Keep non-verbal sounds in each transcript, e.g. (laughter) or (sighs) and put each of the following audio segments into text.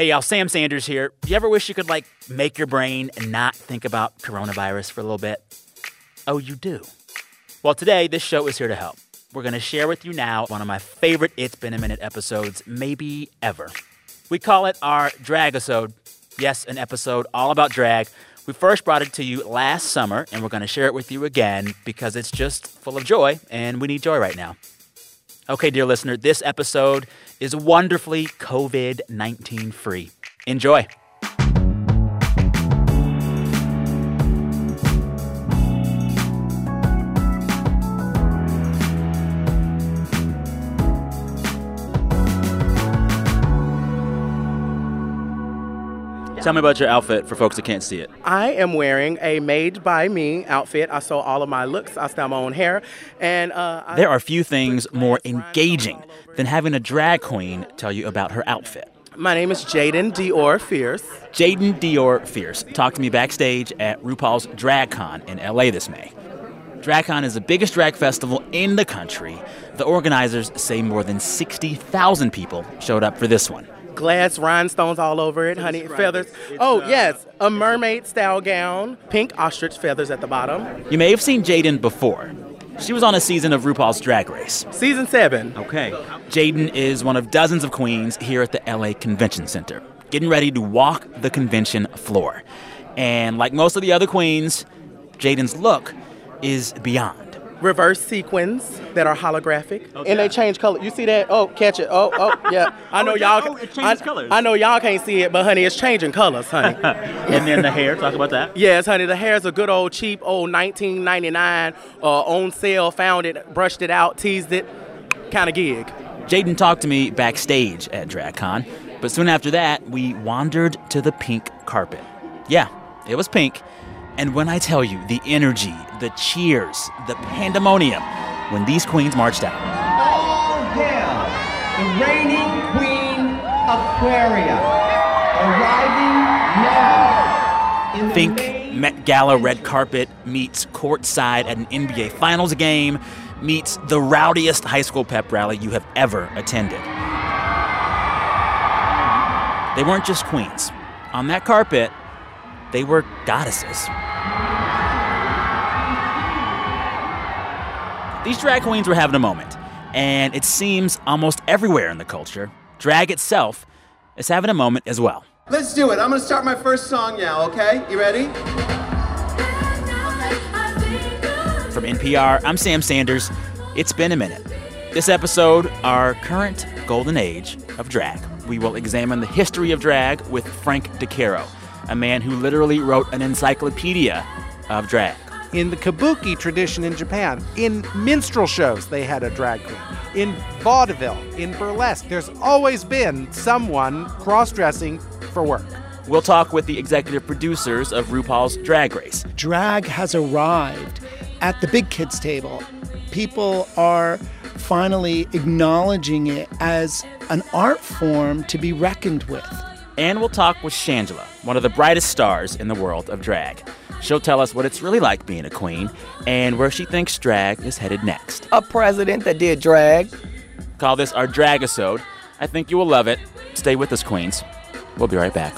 Hey, y'all, Sam Sanders here. You ever wish you could, like, make your brain not think about coronavirus for a little bit? Oh, you do? Well, today, this show is here to help. We're going to share with you now one of my favorite It's Been a Minute episodes, maybe ever. We call it our Drag-isode. Yes, an episode all about drag. We first brought it to you last summer, and we're going to share it with you again because it's just full of joy, and we need joy right now. Okay, dear listener, this episode is wonderfully COVID 19 free. Enjoy. Tell me about your outfit for folks that can't see it. I am wearing a made by me outfit. I sew all of my looks. I style my own hair, and uh, I- There are few things more engaging than having a drag queen tell you about her outfit. my name is Jaden Dior Fierce. Jaden Dior Fierce talked to me backstage at RuPaul's DragCon in LA this May. DragCon is the biggest drag festival in the country. The organizers say more than 60,000 people showed up for this one. Glass rhinestones all over it, honey feathers. Oh yes, a mermaid style gown, pink ostrich feathers at the bottom. You may have seen Jaden before. She was on a season of RuPaul's Drag Race. Season seven. Okay. Jaden is one of dozens of queens here at the LA Convention Center, getting ready to walk the convention floor. And like most of the other queens, Jaden's look is beyond. Reverse sequins that are holographic, and they change color. You see that? Oh, catch it. Oh, oh, (laughs) yeah. I know Oh, y'all. oh, it changes I, colors. I know y'all can't see it, but honey, it's changing colors, honey. (laughs) And then the hair, talk about that. Yes, honey, the hair's a good old cheap old 1999 uh, on sale. Found it, brushed it out, teased it, kind of gig. Jaden talked to me backstage at DragCon, but soon after that, we wandered to the pink carpet. Yeah, it was pink. And when I tell you the energy, the cheers, the pandemonium when these queens marched out. All hail the reigning queen Aquaria, arriving now in the Think main Met Gala red carpet meets courtside at an NBA Finals game meets the rowdiest high school pep rally you have ever attended. They weren't just queens. On that carpet, they were goddesses. These drag queens were having a moment, and it seems almost everywhere in the culture, drag itself is having a moment as well. Let's do it. I'm gonna start my first song now, okay? You ready? From NPR, I'm Sam Sanders. It's been a minute. This episode, our current golden age of drag. We will examine the history of drag with Frank DeCaro, a man who literally wrote an encyclopedia of drag. In the kabuki tradition in Japan, in minstrel shows, they had a drag queen. In vaudeville, in burlesque, there's always been someone cross dressing for work. We'll talk with the executive producers of RuPaul's Drag Race. drag has arrived at the big kids table. People are finally acknowledging it as an art form to be reckoned with. And we'll talk with Shangela, one of the brightest stars in the world of drag. She'll tell us what it's really like being a queen and where she thinks drag is headed next. a president that did drag. Call this our drag Dragisode. I think you will love it. Stay with us, Queens. We'll be right back.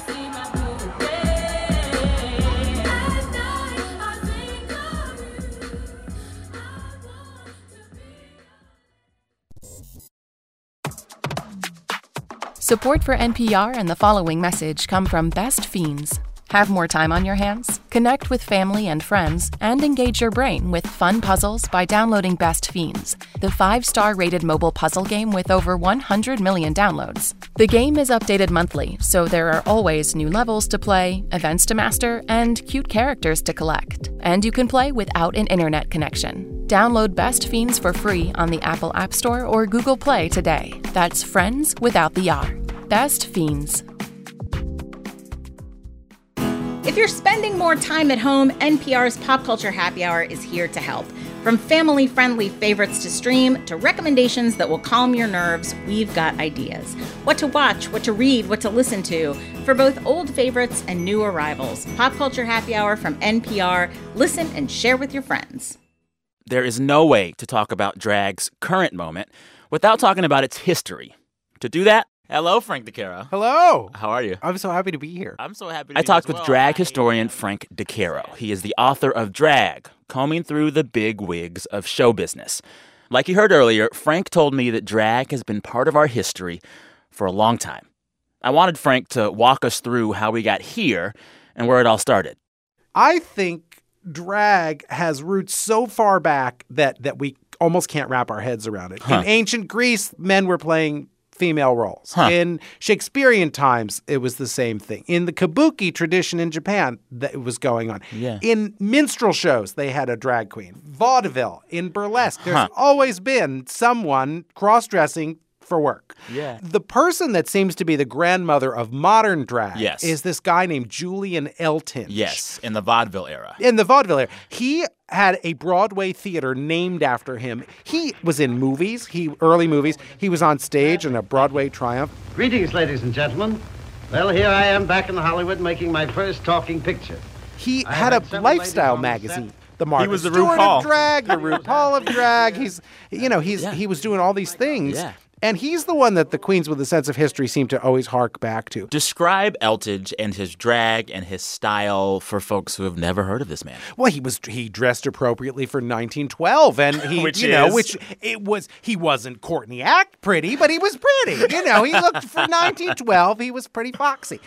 Support for NPR and the following message come from Best Fiends. Have more time on your hands? Connect with family and friends and engage your brain with fun puzzles by downloading Best Fiends, the five star rated mobile puzzle game with over 100 million downloads. The game is updated monthly, so there are always new levels to play, events to master, and cute characters to collect. And you can play without an internet connection. Download Best Fiends for free on the Apple App Store or Google Play today. That's friends without the R. Best Fiends. If you're spending more time at home, NPR's Pop Culture Happy Hour is here to help. From family friendly favorites to stream to recommendations that will calm your nerves, we've got ideas. What to watch, what to read, what to listen to for both old favorites and new arrivals. Pop Culture Happy Hour from NPR. Listen and share with your friends. There is no way to talk about drag's current moment without talking about its history. To do that, Hello, Frank DeCaro. Hello. How are you? I'm so happy to be here. I'm so happy to be here. I talked with well. drag historian Frank DeCaro. He is the author of Drag, combing through the big wigs of show business. Like you heard earlier, Frank told me that drag has been part of our history for a long time. I wanted Frank to walk us through how we got here and where it all started. I think drag has roots so far back that that we almost can't wrap our heads around it. Huh. In ancient Greece, men were playing female roles. Huh. In Shakespearean times, it was the same thing. In the kabuki tradition in Japan, that was going on. Yeah. In minstrel shows, they had a drag queen. Vaudeville, in burlesque, there's Huh. always been someone cross-dressing for work. Yeah. The person that seems to be the grandmother of modern drag Yes. is this guy named Julian Eltinge Yes, in the vaudeville era. in the vaudeville era. He had a Broadway theater named after him. He was in movies, he early movies. He was on stage in a Broadway triumph. Greetings, ladies and gentlemen. Well, here I am back in Hollywood making my first talking picture. He I had had a lifestyle ladies on the magazine. The Martha he was the Stewart RuPaul. of drag, the (laughs) RuPaul of drag. He's, you know, he's Yeah. he was doing all these things, Yeah. And he's the one that the queens with a sense of history seem to always hark back to. Describe Eltinge and his drag and his style for folks who have never heard of this man. Well, he was he dressed appropriately for 1912, and he, (laughs) Which you know, which it was. He wasn't Courtney Act pretty, but he was pretty. You know, he looked for 1912. He was pretty foxy.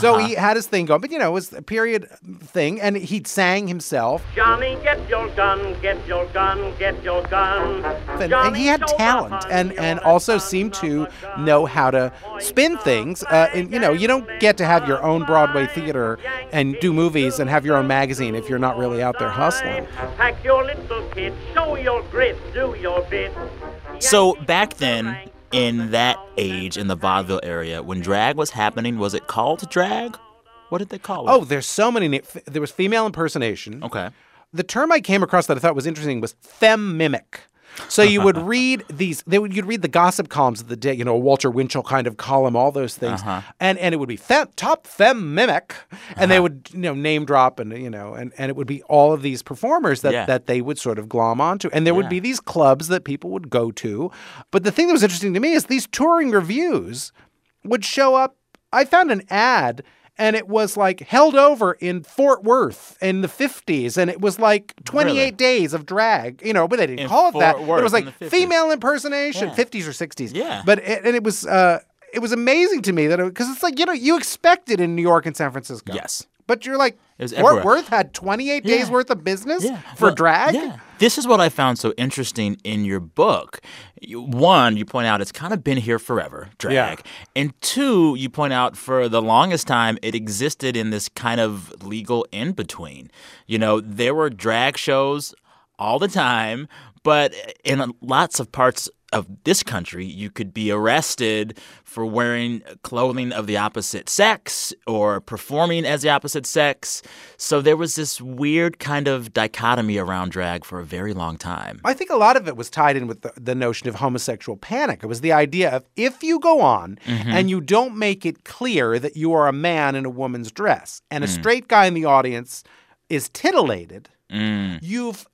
So Uh-huh. he had his thing going, but you know, it was a period thing, and he sang himself, Johnny, get your gun, get your gun, get your gun. and, and he had talent, fun, and your and also gun, seemed to gun, gun. know how to spin things. Uh, and you know, you don't get to have your own Broadway theater and do movies and have your own magazine if you're not really out there hustling. Pack your little kid, show your grit, do your bit. So back then, in that age, in the vaudeville area, when drag was happening, was it called drag? What did they call it? Oh, there's so many. na- There was female impersonation. okay. the term I came across that I thought was interesting was femme mimic. So you would (laughs) read these, they would, you'd read the gossip columns of the day, you know, a Walter Winchell kind of column, all those things, Uh-huh. and and it would be fem, top femme mimic, and they would you know name drop and you know and, and it would be all of these performers that Yeah. that they would sort of glom onto, and there would be these clubs that people would go to, but the thing that was interesting to me is these touring reviews would show up. I found an ad and it was like held over in Fort Worth in the 50s and it was like 28 Really? days of drag, you know, but they didn't In call it that. Fort But it was like female impersonation, Yeah. 50s or 60s. Yeah. But it, and it was uh it was amazing to me that because it's like you know you expect it in New York and San Francisco. Yes. But you're like Fort. Worth had 28 days worth of business Yeah. for Well, drag. Yeah. This is what I found so interesting in your book. One, you point out it's kind of been here forever, drag. Yeah. And two, you point out for the longest time it existed in this kind of legal in between. You know, there were drag shows all the time, but in lots of parts of this country, you could be arrested for wearing clothing of the opposite sex or performing as the opposite sex. So there was this weird kind of dichotomy around drag for a very long time. I think a lot of it was tied in with the, the notion of homosexual panic. It was the idea of if you go on Mm-hmm. and you don't make it clear that you are a man in a woman's dress and a Mm. straight guy in the audience is titillated, Mm. you've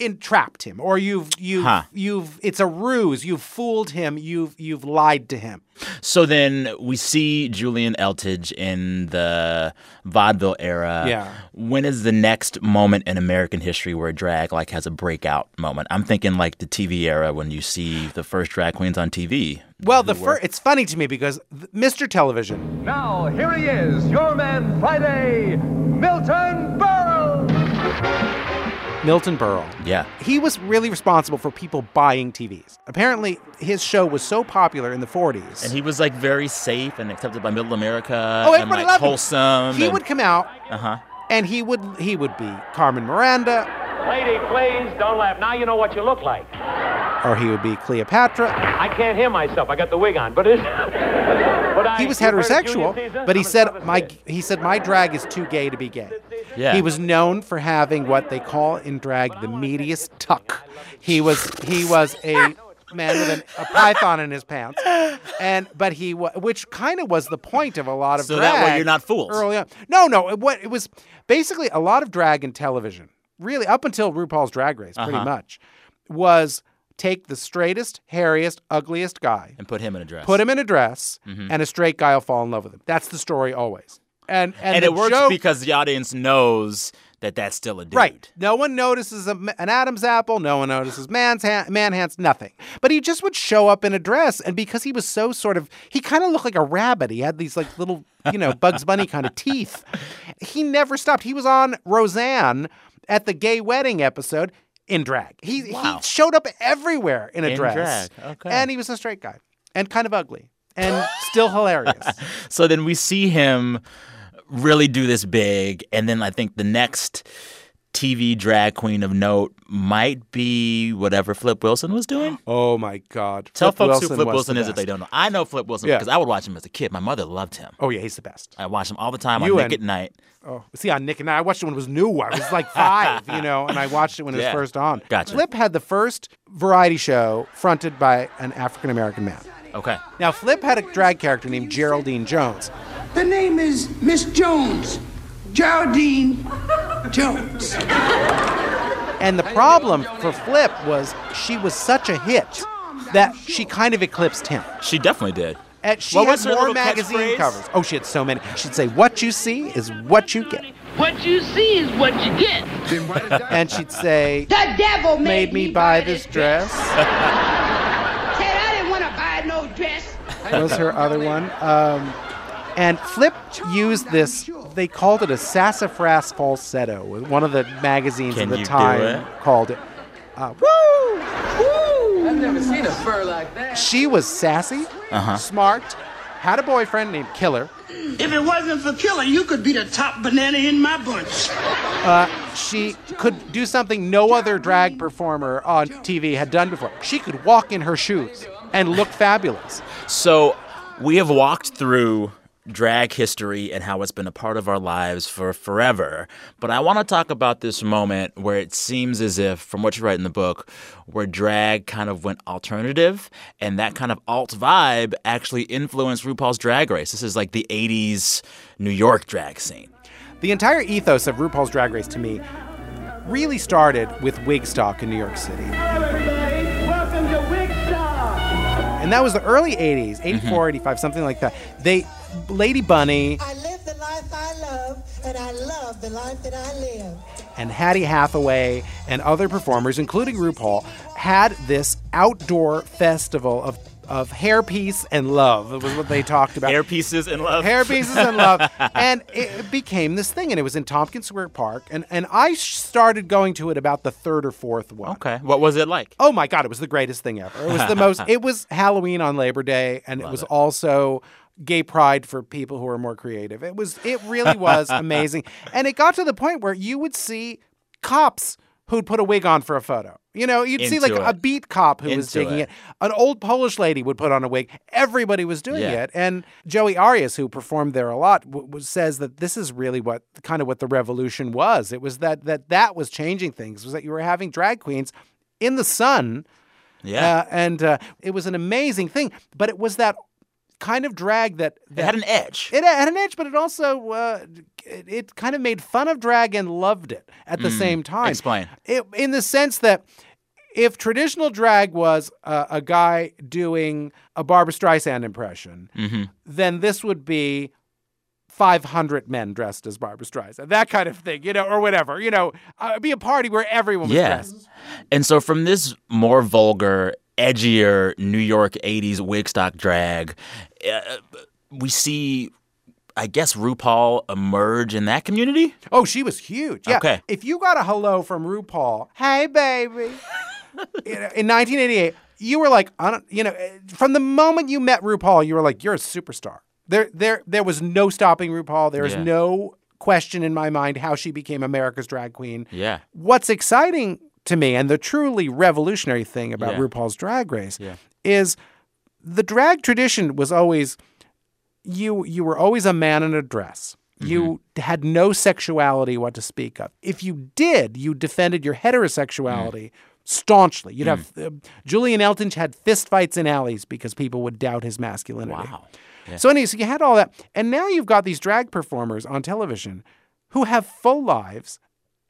entrapped him or you've you've Huh. you've it's a ruse you've fooled him you've you've lied to him So then we see Julian Eltinge in the vaudeville era. Yeah. When is the next moment in American history where drag like has a breakout moment? I'm thinking like the TV era when you see the first drag queens on TV. well the first it's funny to me because Mr. Television Now, here he is, your man Friday, Milton Berle. Milton Berle Yeah. he was really responsible for people buying TVs. Apparently, his show was so popular in the 40s. And he was like very safe and accepted by middle America. Oh, and, everybody like, loved him. wholesome. he and- would come out Uh-huh. and he would he would be Carmen Miranda Lady, please don't laugh. Now you know what you look like. or he would be Cleopatra. I can't hear myself. I got the wig on, but it. (laughs) but I, He was you heard of heterosexual, but he said my he said my drag is too gay to be gay. Yeah. He was known for having what they call in drag the meatiest tuck. He was he was a man with an, a python in his pants, and but he wa- which kind of was the point of a lot of So drag. that way you're not fools. Early on, no, no. It, what it was basically a lot of drag in television, really up until RuPaul's Drag Race, pretty Uh-huh. much, was take the straightest, hairiest, ugliest guy, And put him in a dress. put him in a dress, Mhm. and a straight guy will fall in love with him. That's the story always. And and, And, it works joke- because the audience knows that that's still a dude. Right. No one notices a, an Adam's apple. No one notices man's ha- man hands. Nothing. But he just would show up in a dress, and because he was so sort of, he kind of looked like a rabbit. He had these like little, you know, Bugs Bunny kind of (laughs) teeth. He never stopped. He was on Roseanne at the gay wedding episode in drag. He Wow. he showed up everywhere in a In dress. drag. Okay. And he was a straight guy and kind of ugly and still hilarious. (laughs) So then we see him really do this big, and then I think the next TV drag queen of note might be whatever Flip Wilson was doing. Oh my God! Tell Flip folks who Flip Wilson the is if they don't know. I know Flip Wilson Yeah. because I would watch him as a kid. My mother loved him. Oh yeah, he's the best. I watched him all the time You on and- Nick at Night. Oh, see, on Nick and I, I watched it when it was new. I was like five, you know, and I watched it when it was first on. Gotcha. Flip had the first variety show fronted by an African American man. Okay. Now, Flip had a drag character named Geraldine Jones. The name is Miss Jones. Geraldine Jones. And the problem for Flip was she was such a hit that she kind of eclipsed him. She definitely did. And she What had was more magazine covers. Oh, she had so many. She'd say, What you see is what you get. What you see is what you get. (laughs) And she'd say, The devil Made me buy this dress. Said (laughs) I didn't want to buy no dress. That was her other one. Um, and Flip used this. They called it a sassafras falsetto. One of the magazines Can of the you do time it? called it. Uh, woo! Woo! I've never seen a fur like that. She was sassy, Uh-huh. smart, had a boyfriend named Killer. If it wasn't for Killer, you could be the top banana in my bunch. Uh, she could do something no other drag performer on TV had done before. She could walk in her shoes and look fabulous. So we have walked through drag history and how it's been a part of our lives for forever. But I want to talk about this moment where it seems as if, from what you write in the book, where drag kind of went alternative and that kind of alt vibe actually influenced RuPaul's Drag Race. This is like the 80s New York drag scene. The entire ethos of RuPaul's Drag Race to me really started with Wigstock in New York City. Welcome to Wigstock. And that was the early 80s, 84, mm-hmm. 85, something like that. They Lady Bunny I live the life I love, and I love the life that I live. and Hattie Hathaway and other performers, including RuPaul, had this outdoor festival of of hairpiece and love. It was what they talked about. Hair pieces and love. Hair pieces and love. and it became this thing, and it was in Tompkins Square Park. And, and I started going to it about the third or fourth one. Okay. What was it like? Oh my God, it was the greatest thing ever. It was the most, it was Halloween on Labor Day, and it was also gay pride for people who are more creative. It was, it really was (laughs) amazing. And it got to the point where you would see cops who'd put a wig on for a photo. You know, you'd see like Into a beat cop who was Into digging it. it. An old Polish lady would put on a wig. Everybody was doing Yeah. it. And Joey Arias, who performed there a lot, w- w- says that this is really what kind of what the revolution was. It was that that that was changing things. Was that you were having drag queens in the sun Yeah. uh, and uh, it was an amazing thing. But it was that kind of drag that, that it had an edge. it had an edge, but it also uh, it, it kind of made fun of drag and loved it at the Mm, same time. explain. It, in the sense that if traditional drag was uh, a guy doing a Barbara Streisand impression, hmm then this would be 500 men dressed as Barbara Streisand, that kind of thing, you know, or whatever. You know, uh, it'd be a party where everyone was Yeah. dressed. And so from this more vulgar, edgier New York 80s Wigstock drag, uh, we see, I guess, RuPaul emerge in that community? Oh, she was huge. Yeah. Okay. If you got a hello from RuPaul, hey baby, (laughs) in in 1988, you were like, I don't, you know, from the moment you met RuPaul, you were like, you're a superstar. There, there, there was no stopping RuPaul. There is Yeah. no question in my mind how she became America's drag queen. Yeah. What's exciting to me, and the truly revolutionary thing about Yeah. RuPaul's Drag Race, Yeah. is the drag tradition was always you you were always a man in a dress. You had no sexuality what to speak of. If you did, you defended your heterosexuality staunchly. You'd have uh, Julian Eltinge had fistfights in alleys because people would doubt his masculinity. Wow. Yeah. So anyway, so you had all that, and now you've got these drag performers on television who have full lives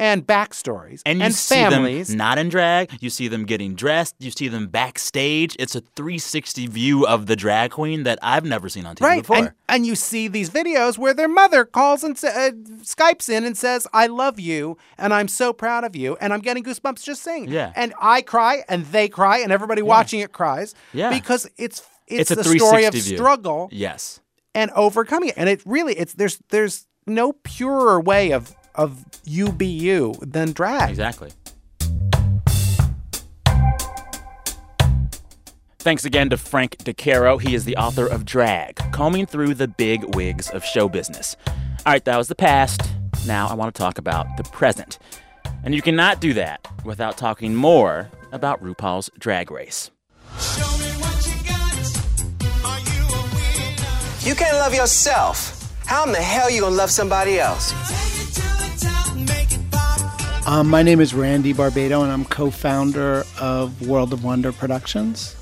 and backstories And you see families. them not in drag. You see them getting dressed. You see them backstage. It's a 360 view of the drag queen that I've never seen on TV Right, before. and, and you see these videos where their mother calls and uh, Skypes in and says, "I love you, and I'm so proud of you, and I'm getting goosebumps just saying." Yeah. and I cry, and they cry, and everybody watching it cries. Yeah. because it's it's, It's a the story of view. struggle yes. and overcoming it, and it really it's there's there's no purer way of of you be you than drag. Exactly. Thanks again to Frank DeCaro. He is the author of Drag, combing through the big wigs of show business. All right, that was the past. Now I want to talk about the present. And you cannot do that without talking more about RuPaul's Drag Race. You can't love yourself. How in the hell you gonna love somebody else? Um, my name is Randy Barbato, and I'm co-founder of World of Wonder Productions.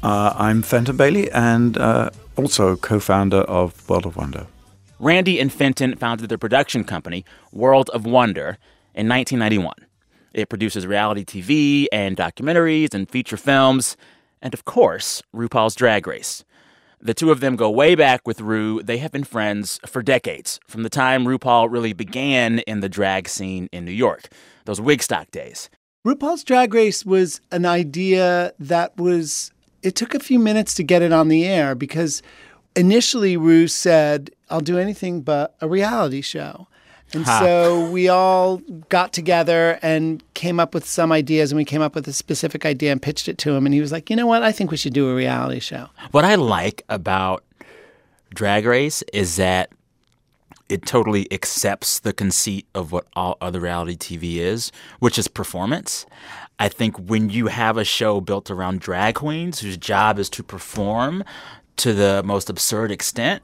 Uh, I'm Fenton Bailey and uh, also co founder of World of Wonder. Randy and Fenton founded their production company, World of Wonder, in 1991. It produces reality TV and documentaries and feature films, and of course, RuPaul's Drag Race. The two of them go way back with Ru. They have been friends for decades, from the time RuPaul really began in the drag scene in New York, those Wigstock days. RuPaul's Drag Race was an idea that was, it took a few minutes to get it on the air because initially Ru said, I'll do anything but a reality show. And Ha. so we all got together and came up with some ideas, and we came up with a specific idea and pitched it to him. And he was like, you know what? I think we should do a reality show. What I like about Drag Race is that it totally accepts the conceit of what all other reality TV is, which is performance. I think when you have a show built around drag queens whose job is to perform to the most absurd extent,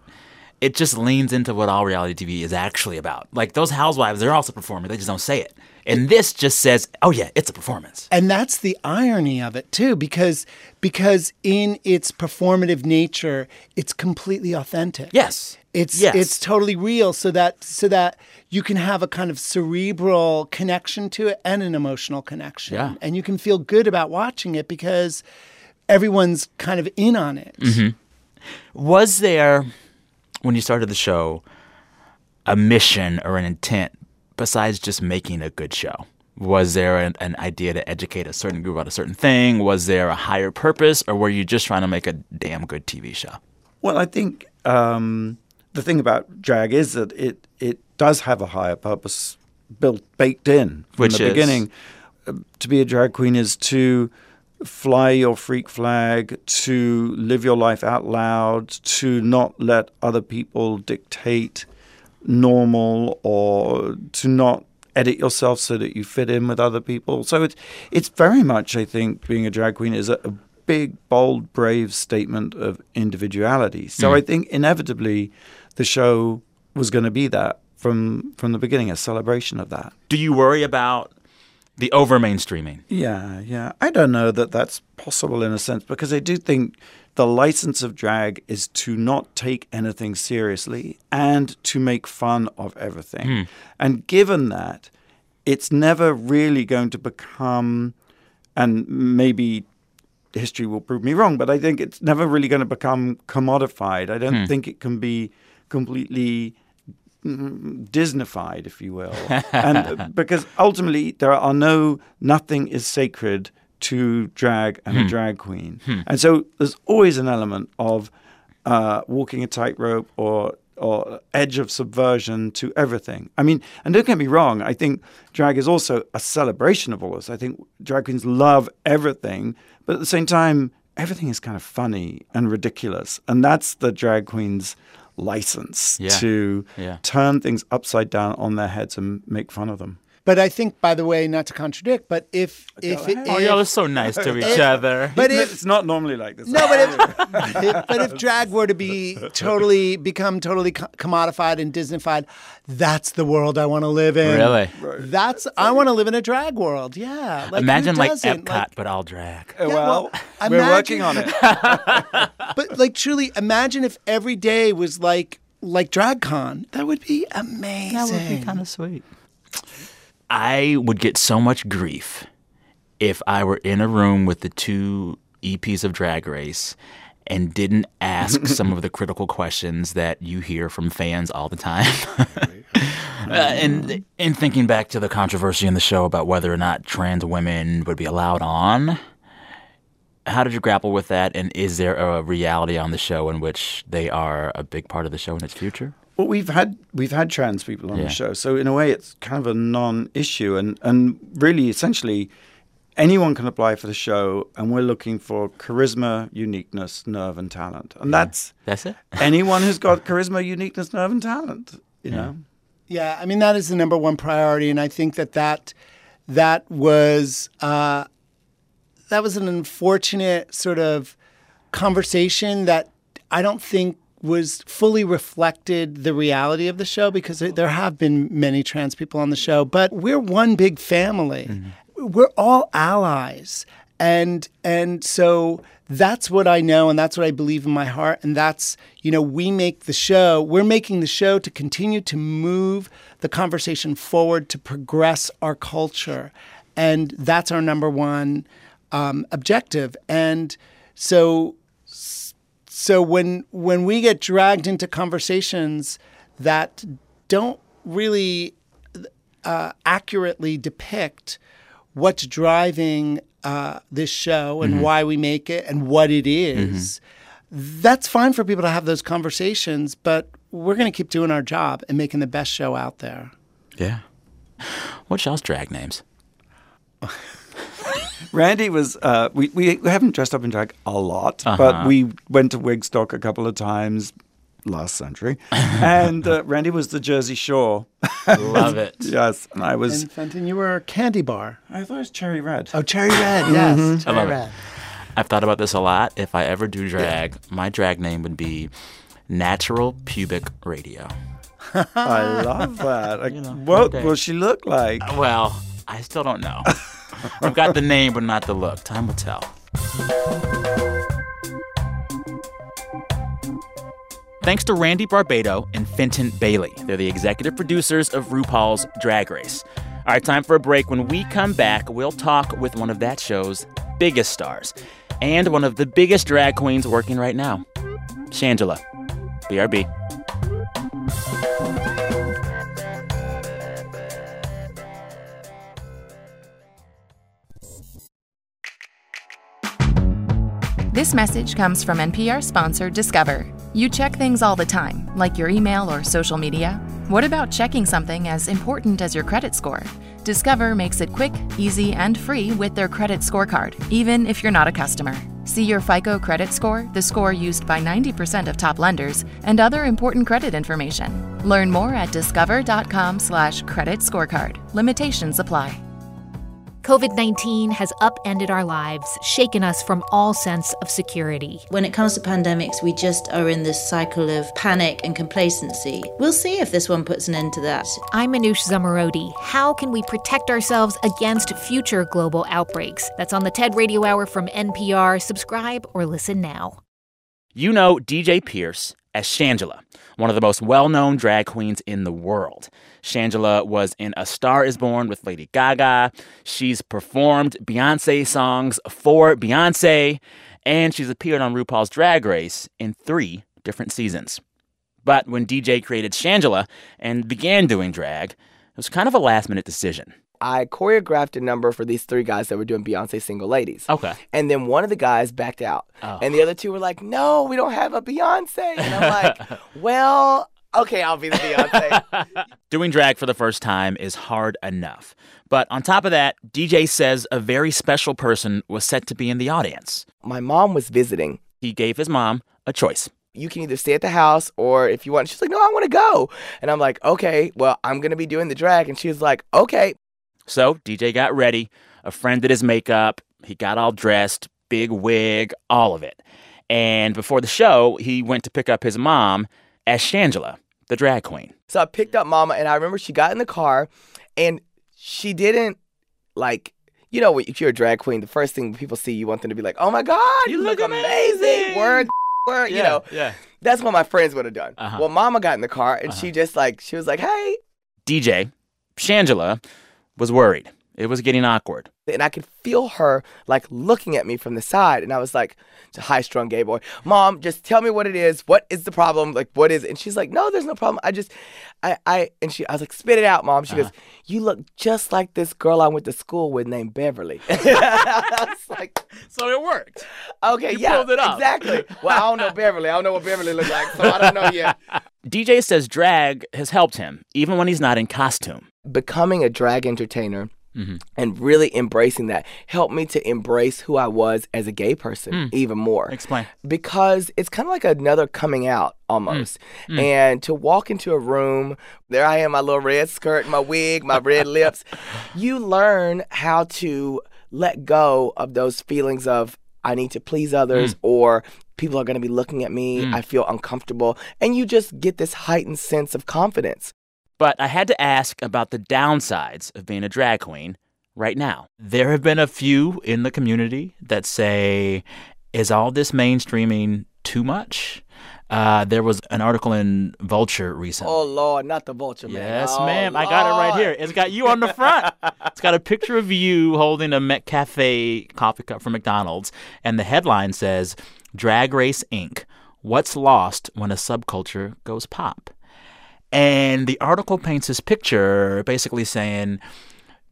it just leans into what all reality TV is actually about. Like those housewives, they're also performing, they just don't say it. And this just says, oh yeah, it's a performance. And that's the irony of it too, because because in its performative nature, it's completely authentic. Yes. It's Yes. it's totally real so that so that you can have a kind of cerebral connection to it and an emotional connection. Yeah. And you can feel good about watching it because everyone's kind of in on it. hmm Was there, when you started the show, a mission or an intent besides just making a good show? Was there an, an idea to educate a certain group about a certain thing? Was there a higher purpose, or were you just trying to make a damn good TV show? Well, I think um, the thing about drag is that it it does have a higher purpose built baked in from Which the is? beginning. Uh, To be a drag queen is to fly your freak flag, to live your life out loud, to not let other people dictate normal, or to not edit yourself so that you fit in with other people. So it's it's very much, I think, being a drag queen is a, a big, bold, brave statement of individuality. So Mm. I think inevitably the show was going to be that from from the beginning, a celebration of that. Do you worry about the over mainstreaming? Yeah, yeah. I don't know that that's possible in a sense because I do think the license of drag is to not take anything seriously and to make fun of everything. Hmm. And given that, it's never really going to become, and maybe history will prove me wrong, but I think it's never really going to become commodified. I don't Hmm. think it can be completely mm, Disneyfied, if you will, and because ultimately there are no nothing is sacred to drag and Hmm. a drag queen, Hmm. and so there's always an element of uh, walking a tightrope or or edge of subversion to everything. I mean, and don't get me wrong, I think drag is also a celebration of all this. I think drag queens love everything, but at the same time, everything is kind of funny and ridiculous, and that's the drag queen's license Yeah. to Yeah. turn things upside down on their heads and make fun of them. But I think, by the way, not to contradict, but if if it, Oh, y'all are so nice to (laughs) each if- other. But if it's not normally like this. No, but if, if (laughs) but if drag were to be totally become totally commodified and Disneyfied, that's the world I want to live in. Really? That's I want to live in a drag world. Yeah. Like, Imagine like doesn't? Epcot, Like, but all drag. Uh, Yeah, well, well, we're imagine- working on it. (laughs) but like truly, imagine if every day was like like DragCon. That would be amazing. That would be kind of sweet. I would get so much grief if I were in a room with the two EPs of Drag Race and didn't ask (laughs) some of the critical questions that you hear from fans all the time. (laughs) uh, and in thinking back to the controversy in the show about whether or not trans women would be allowed on, how did you grapple with that? And is there a reality on the show in which they are a big part of the show in its future? Well, we've had we've had trans people on Yeah. the show, so in a way, it's kind of a non-issue, and and really, essentially, anyone can apply for the show, and we're looking for charisma, uniqueness, nerve, and talent, and that's That's it. (laughs) anyone who's got charisma, uniqueness, nerve, and talent. You know, Yeah, I mean that is the number one priority, and I think that that that was uh, that was an unfortunate sort of conversation that I don't think was fully reflected the reality of the show because there have been many trans people on the show, but we're one big family. We're all allies. And and so that's what I know and that's what I believe in my heart and that's you know we make the show we're making the show to continue to move the conversation forward to progress our culture and that's our number one um, objective and so so when when we get dragged into conversations that don't really uh, accurately depict what's driving uh, this show and Mhm. why we make it and what it is, that's fine for people to have those conversations. But we're going to keep doing our job and making the best show out there. Yeah. What's y'all's drag names? (laughs) Randy was. Uh, we we haven't dressed up in drag a lot, Uh-huh. but we went to Wigstock a couple of times last century, (laughs) and uh, Randy was the Jersey Shore. Love it. (laughs) yes, and I was. And Fenton, you were candy bar. I thought it was Cherry Red. Oh, Cherry Red, (laughs) yes, I Cherry love Red. it. I've thought about this a lot. If I ever do drag, my drag name would be Natural Pubic Radio. I love that. Like, You know, what okay. will she look like? Well, I still don't know. (laughs) I've got the name, but not the look. Time will tell. Thanks to Randy Barbato and Fenton Bailey. They're the executive producers of RuPaul's Drag Race. All right, time for a break. When we come back, we'll talk with one of that show's biggest stars and one of the biggest drag queens working right now, Shangela. BRB. This message comes from NPR sponsor Discover. You check things all the time, like your email or social media. What about checking something as important as your credit score? Discover makes it quick, easy, and free with their credit scorecard, even if you're not a customer. See your FICO credit score, the score used by 90% of top lenders, and other important credit information. Learn more at discover.com/slash credit scorecard. Limitations apply. COVID 19 has upended our lives, shaken us from all sense of security. When it comes to pandemics, we just are in this cycle of panic and complacency. We'll see if this one puts an end to that. I'm Manoush Zomorodi. How can we protect ourselves against future global outbreaks? That's on the TED Radio Hour from NPR. Subscribe or listen now. You know DJ Pierce as Shangela, one of the most well known drag queens in the world. Shangela was in A Star is Born with Lady Gaga. She's performed Beyonce songs for Beyonce, and she's appeared on RuPaul's Drag Race in three different seasons. But when DJ created Shangela and began doing drag, it was kind of a last minute decision. I choreographed a number for these three guys that were doing Beyonce single ladies. Okay. And then one of the guys backed out. Oh. And the other two were like, no, we don't have a Beyonce. And I'm like, (laughs) well, okay, I'll be the Beyonce. (laughs) Doing drag for the first time is hard enough. But on top of that, DJ says a very special person was set to be in the audience. My mom was visiting. He gave his mom a choice. You can either stay at the house or if you want, she's like, no, I want to go. And I'm like, okay, well, I'm going to be doing the drag. And she was like, okay. So DJ got ready. A friend did his makeup. He got all dressed, big wig, all of it. And before the show, he went to pick up his mom as Shangela, the drag queen. So I picked up Mama, and I remember she got in the car, and she didn't like. You know, if you're a drag queen, the first thing people see, you want them to be like, "Oh my God, you, look, amazing!" Word, word. you know, yeah. that's what my friends would have done. Uh-huh. Well, Mama got in the car, and she just like, she was like, "Hey." DJ, Shangela, was worried. It was getting awkward. And I could feel her like looking at me from the side. And I was like, it's a high strung gay boy. Mom, just tell me what it is. What is the problem? Like, what is it? And she's like, no, there's no problem. I just, I, I, and she, I was like, spit it out, mom. She goes, uh-huh. you look just like this girl I went to school with named Beverly. (laughs) I was like, so it worked. Okay, You yeah, pulled it off. exactly. Well, I don't know Beverly. I don't know what Beverly looked like, so I don't know yet. (laughs) DJ says drag has helped him, even when he's not in costume. Becoming a drag entertainer Mm-hmm. and really embracing that helped me to embrace who I was as a gay person Mm. even more. Explain. Because it's kind of like another coming out almost. Mm. And to walk into a room, there I am, my little red skirt, my wig, my red (laughs) lips. You learn how to let go of those feelings of I need to please others Mm. or people are going to be looking at me, I feel uncomfortable, and you just get this heightened sense of confidence. But I had to ask about the downsides of being a drag queen right now. There have been a few in the community that say, is all this mainstreaming too much? Uh, there was an article in Vulture recently. Oh Lord, not the vulture man. Yes, Oh, ma'am. I got it right here. It's got you on the front. (laughs) it's got a picture of you holding a McCafe coffee cup from McDonald's. And the headline says Drag Race Inc. What's lost when a subculture goes pop? And the article paints this picture basically saying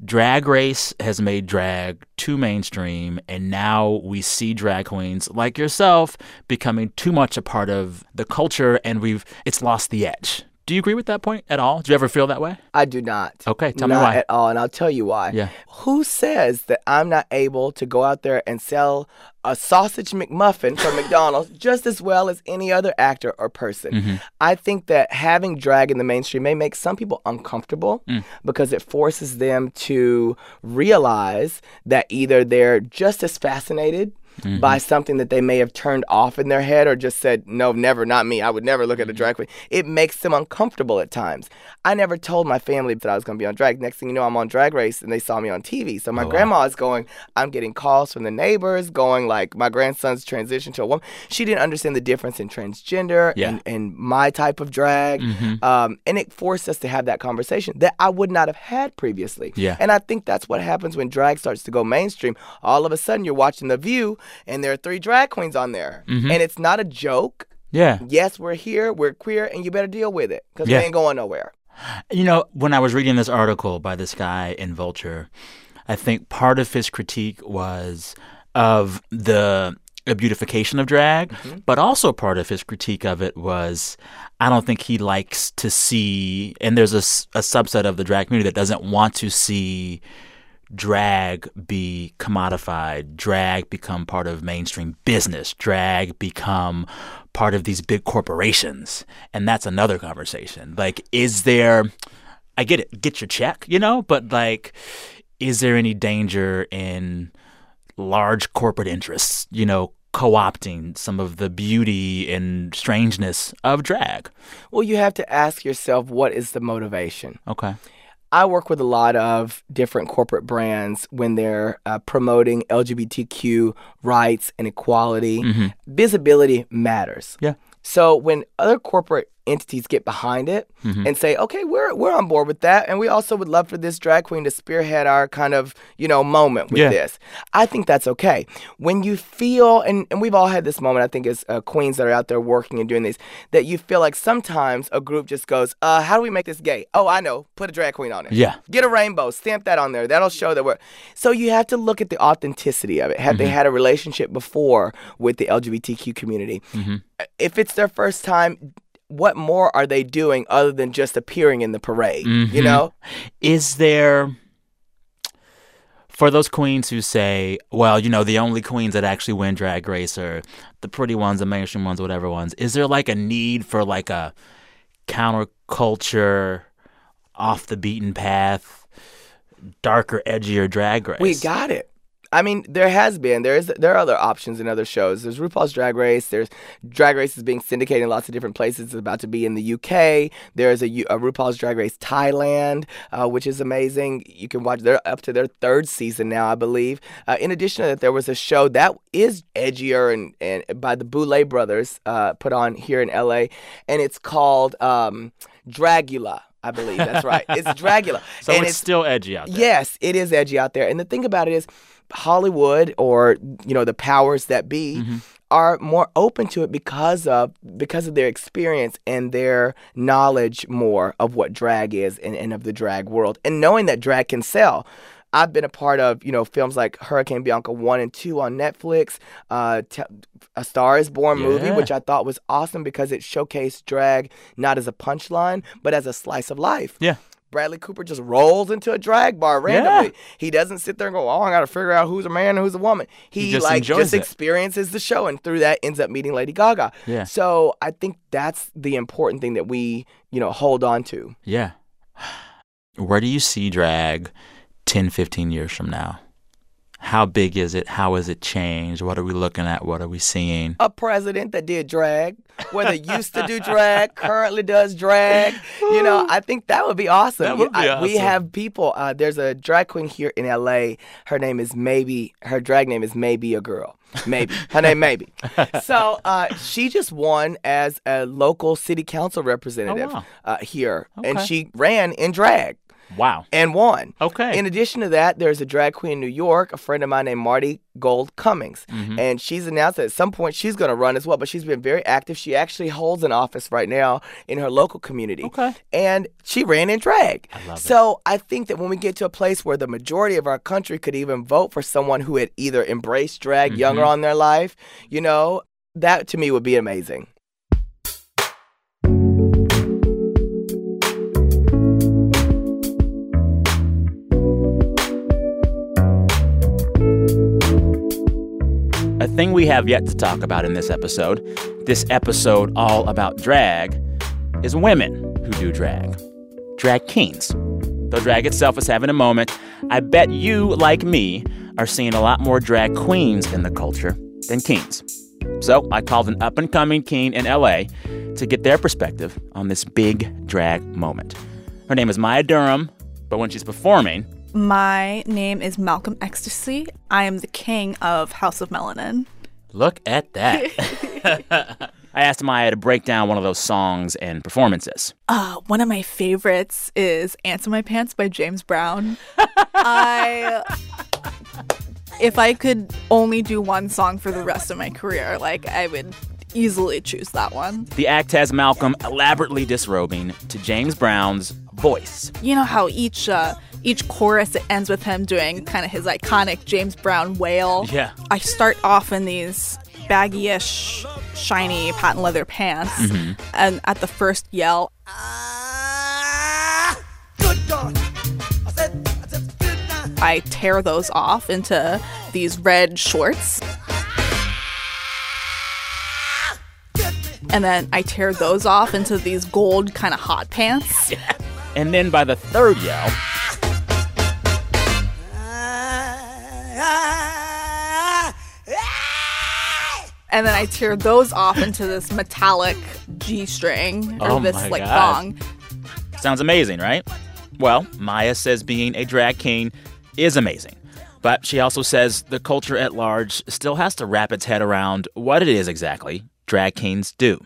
drag race has made drag too mainstream, and now we see drag queens like yourself becoming too much a part of the culture, and we've it's lost the edge. Do you agree with that point at all? Do you ever feel that way? I do not. Okay, tell not me why. at all, and I'll tell you why. Yeah. Who says that I'm not able to go out there and sell a sausage McMuffin from (laughs) McDonald's just as well as any other actor or person? Mhm. I think that having drag in the mainstream may make some people uncomfortable Mm. because it forces them to realize that either they're just as fascinated Mm-hmm. by something that they may have turned off in their head or just said, no, never, not me. I would never look at a Mm-hmm. drag queen. It makes them uncomfortable at times. I never told my family that I was going to be on drag. Next thing you know, I'm on drag race and they saw me on TV. So my Oh, wow. grandma is going, I'm getting calls from the neighbors going like my grandson's transition to a woman. She didn't understand the difference in transgender Yeah. and, and my type of drag. Mhm. Um, and it forced us to have that conversation that I would not have had previously. Yeah. And I think that's what happens when drag starts to go mainstream. All of a sudden, you're watching The View, and there are three drag queens on there. Mhm. And it's not a joke. Yeah. Yes, we're here, we're queer, and you better deal with it because Yeah. we ain't going nowhere. You know, when I was reading this article by this guy in Vulture, I think part of his critique was of the beautification of drag, mm-hmm. but also part of his critique of it was I don't think he likes to see, and there's a subset of the drag community that doesn't want to see drag be commodified, drag become part of mainstream business, drag become part of these big corporations. And that's another conversation. Like, is there, I get it, get your check, you know, but like, is there any danger in large corporate interests, you know, co opting some of the beauty and strangeness of drag? Well, you have to ask yourself what is the motivation? Okay. I work with a lot of different corporate brands when they're uh, promoting LGBTQ rights and equality. Mhm. Visibility matters. Yeah. So when other corporate entities get behind it Mhm. and say, "Okay, we're we're on board with that, and we also would love for this drag queen to spearhead our kind of you know moment with Yeah. this," I think that's okay. When you feel, and, and we've all had this moment, I think, as uh, queens that are out there working and doing these, that you feel like sometimes a group just goes, uh, "How do we make this gay?" Oh, I know, put a drag queen on it. Yeah. Get a rainbow, stamp that on there. That'll show that we're. So you have to look at the authenticity of it. Have they Mhm. had a relationship before with the LGBTQ community? Mhm. If it's their first time, what more are they doing other than just appearing in the parade? You Mhm. know? Is there for those queens who say, well, you know, the only queens that actually win drag race are the pretty ones, the mainstream ones, whatever ones, is there like a need for like a counterculture, off the beaten path, darker, edgier drag race? We got it. I mean, there has been. There is. There are other options in other shows. There's RuPaul's Drag Race. There's Drag Race is being syndicated in lots of different places. It's about to be in the UK. There's a RuPaul's Drag Race Thailand, uh, which is amazing. You can watch. They're up to their third season now, I believe. Uh, in addition to that, there was a show that is edgier and, and by the Boulet brothers, uh, put on here in LA, and it's called. Um, Dragula. I believe that's right. It's Dragula. (laughs) So And it's, still edgy out there. Yes, it is edgy out there. And the thing about it is Hollywood or you know the powers that be Mm-hmm. are more open to it because of because of their experience and their knowledge more of what drag is and, and of the drag world and knowing that drag can sell. I've been a part of, you know, films like Hurricane Bianca 1 and 2 on Netflix, uh, T- A Star is Born movie, which I thought was awesome because it showcased drag not as a punchline, but as a slice of life. Yeah. Bradley Cooper just rolls into a drag bar randomly. Yeah. He doesn't sit there and go, "Oh, I got to figure out who's a man and who's a woman." He, He just like just it. experiences the show, and through that ends up meeting Lady Gaga. Yeah. So I think that's the important thing that we, you know, hold on to. Yeah. (sighs) Where do you see drag 10, 15 years from now? How big is it? How has it changed? What are we looking at? What are we seeing? A president that did drag, whether used to do drag, currently does drag. You know, I think that would be awesome. That would be I- We have people. Uh, there's a drag queen here in LA. Her name is Maebe. Her drag name is Maebe A. Girl. Maebe. Her name Maebe. (laughs) So uh, she just won as a local city council representative wow. uh, here, and she ran in drag Wow. and won. Okay. In addition to that, there's a drag queen in New York, a friend of mine named Marti Gould Cummings. Mhm. And she's announced that at some point she's going to run as well, but she's been very active. She actually holds an office right now in her local community. Okay. And she ran in drag. I love it. so I think that when we get to a place where the majority of our country could even vote for someone who had either embraced drag younger Mhm. on their life, you know, that to me would be amazing. Thing we have yet to talk about in this episode, this episode all about drag, is women who do drag. Drag kings. Though drag itself is having a moment, I bet you, like me, are seeing a lot more drag queens in the culture than kings. So I called an up and coming king in LA to get their perspective on this big drag moment. Her name is Maya Durham, but when she's performing, My name is Malcolm Ecstasy. I am the king of House of Melanin. Look at that. (laughs) (laughs) I asked Maya to break down one of those songs and performances. Uh, one of my favorites is Ants in My Pants by James Brown. (laughs) I if I could only do one song for the rest of my career, like I would easily choose that one. The act has Malcolm elaborately disrobing to James Brown's voice. You know how each uh, each chorus it ends with him doing kind of his iconic James Brown wail. Yeah. I start off in these baggy-ish, shiny patent leather pants, Mhm. and at the first yell, I tear those off into these red shorts. And then I tear those off into these gold kind of hot pants. And then by the third yell, And then I tear those off into this metallic G string or Oh this like God. thong. sounds amazing, right? Well, Maya says being a drag king is amazing. But she also says the culture at large still has to wrap its head around what it is exactly drag kings do.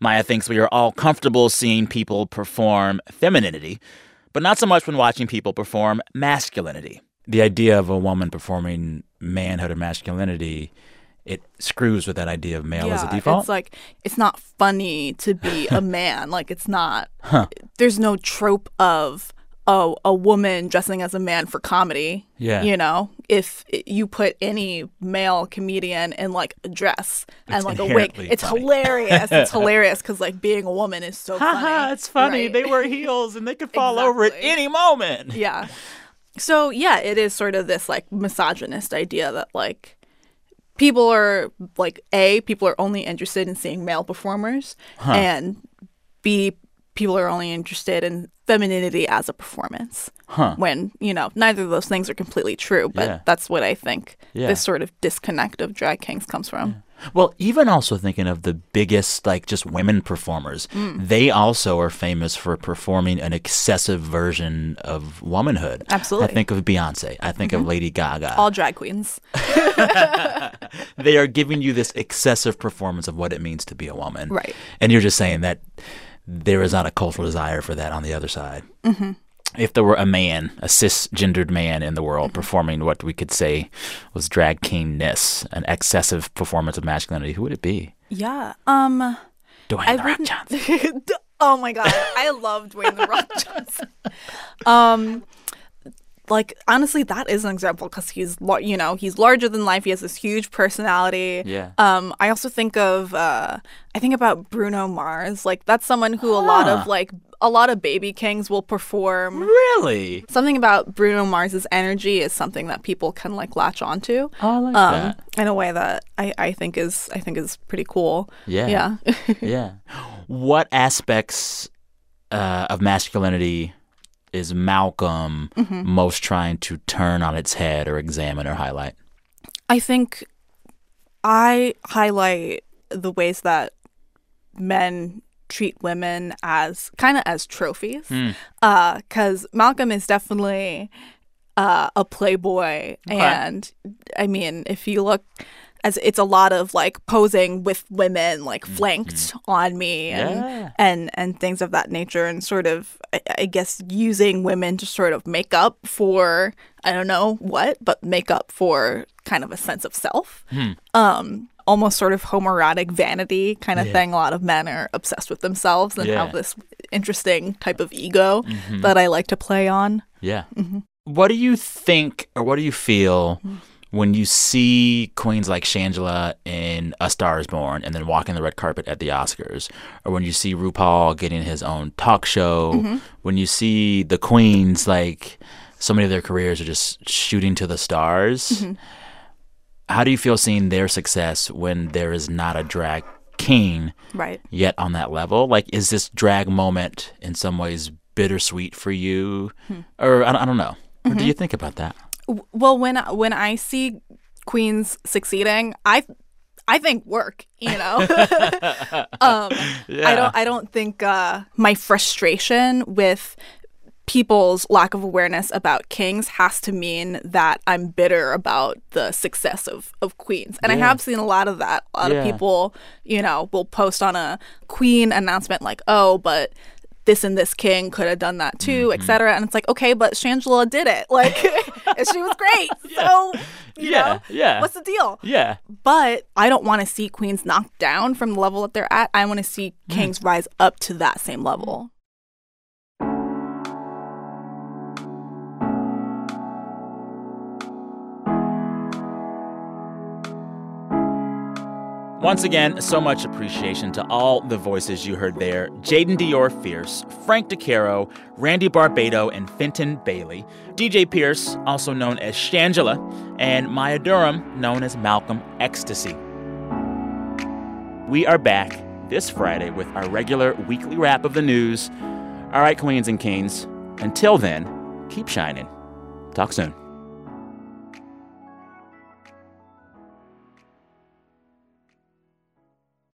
Maya thinks we are all comfortable seeing people perform femininity, but not so much when watching people perform masculinity. The idea of a woman performing manhood or masculinity, it screws with that idea of male as a default. It's like it's not funny to be a (laughs) man. like it's not. Huh. There's no trope of a a woman dressing as a man for comedy. Yeah. You know, if you put any male comedian in like a dress and It's like a wig, inherently it's hilarious. it's (laughs) hilarious because like being a woman is so funny. it's funny. right? They wear heels and they could (laughs) fall over at any moment. Yeah. So yeah, it is sort of this like misogynist idea that like people are like a people are only interested in seeing male performers Huh. and b people are only interested in femininity as a performance. Huh. When, you know, neither of those things are completely true, but Yeah. that's what I think Yeah. this sort of disconnect of drag kings comes from. Well, even also thinking of the biggest, like just women performers, Mm. they also are famous for performing an excessive version of womanhood. Absolutely. I think of Beyonce. I think Mhm. of Lady Gaga. All drag queens. (laughs) they are giving you this excessive performance of what it means to be a woman. Right. And you're just saying that there is not a cultural desire for that on the other side. hmm If there were a man, a cisgendered man in the world performing what we could say was drag kingness, an excessive performance of masculinity, who would it be? Yeah. Um. Dwayne I The Rock wouldn't- (laughs) oh my god, I love Dwayne the Rock (laughs) Johnson. Um, like honestly, that is an example because he's you know he's larger than life. He has this huge personality. Yeah. Um, I also think of uh, I think about Bruno Mars. Like that's someone who a lot of like a lot of baby kings will perform. Really? Something about Bruno Mars's energy is something that people can like latch onto. Oh, I like um, that. In a way that I, I think is I think is pretty cool. Yeah. Yeah. (laughs) yeah. What aspects uh, of masculinity is Malcolm Mhm. most trying to turn on its head or examine or highlight? I think I highlight the ways that men treat women as kind of as trophies. Because Malcolm is definitely uh, a playboy, Okay. and I mean, if you look. As it's a lot of like posing with women like flanked on me and Yeah. and and things of that nature and sort of I, I guess using women to sort of make up for I don't know what but make up for kind of a sense of self Hmm. um almost sort of homoerotic vanity kind of Yeah. thing a lot of men are obsessed with themselves and Yeah. have this interesting type of ego Mhm. that I like to play on Yeah. Mhm. What do you think or what do you feel Mm-hmm. When you see queens like Shangela in A Star is Born and then walking the red carpet at the Oscars? Or when you see RuPaul getting his own talk show? Mm-hmm. Mhm. When you see the queens, like so many of their careers are just shooting to the stars? Mhm. How do you feel seeing their success when there is not a drag king Right. yet on that level? Like, is this drag moment in some ways bittersweet for you? Hmm. Or I don't, I don't know. What do Mhm. you think about that? Well when I- when I see queens succeeding I I think work you know? (laughs) Um I don't I don't think uh my frustration with people's lack of awareness about kings has to mean that I'm bitter about the success of of queens. And I have seen a lot of that. A lot Yeah. of people you know will post on a queen announcement like oh but this and this king could have done that too, et cetera. And it's like, okay, but Shangela did it. (laughs) Like, she was great. (laughs) So, you Yeah, know, yeah. what's the deal? Yeah. But I don't want to see queens knocked down from the level that they're at. I want to see Mm. kings rise up to that same level. Once again, so much appreciation to all the voices you heard there Jaidynn Diore Fierce, Frank DeCaro, Randy Barbato, and Fenton Bailey, DJ Pierce, also known as Shangela, and Maya Durham, known as Malcolm Ecstasy. We are back this Friday with our regular weekly wrap of the news. All right, Queens and Kings, until then, keep shining. Talk soon.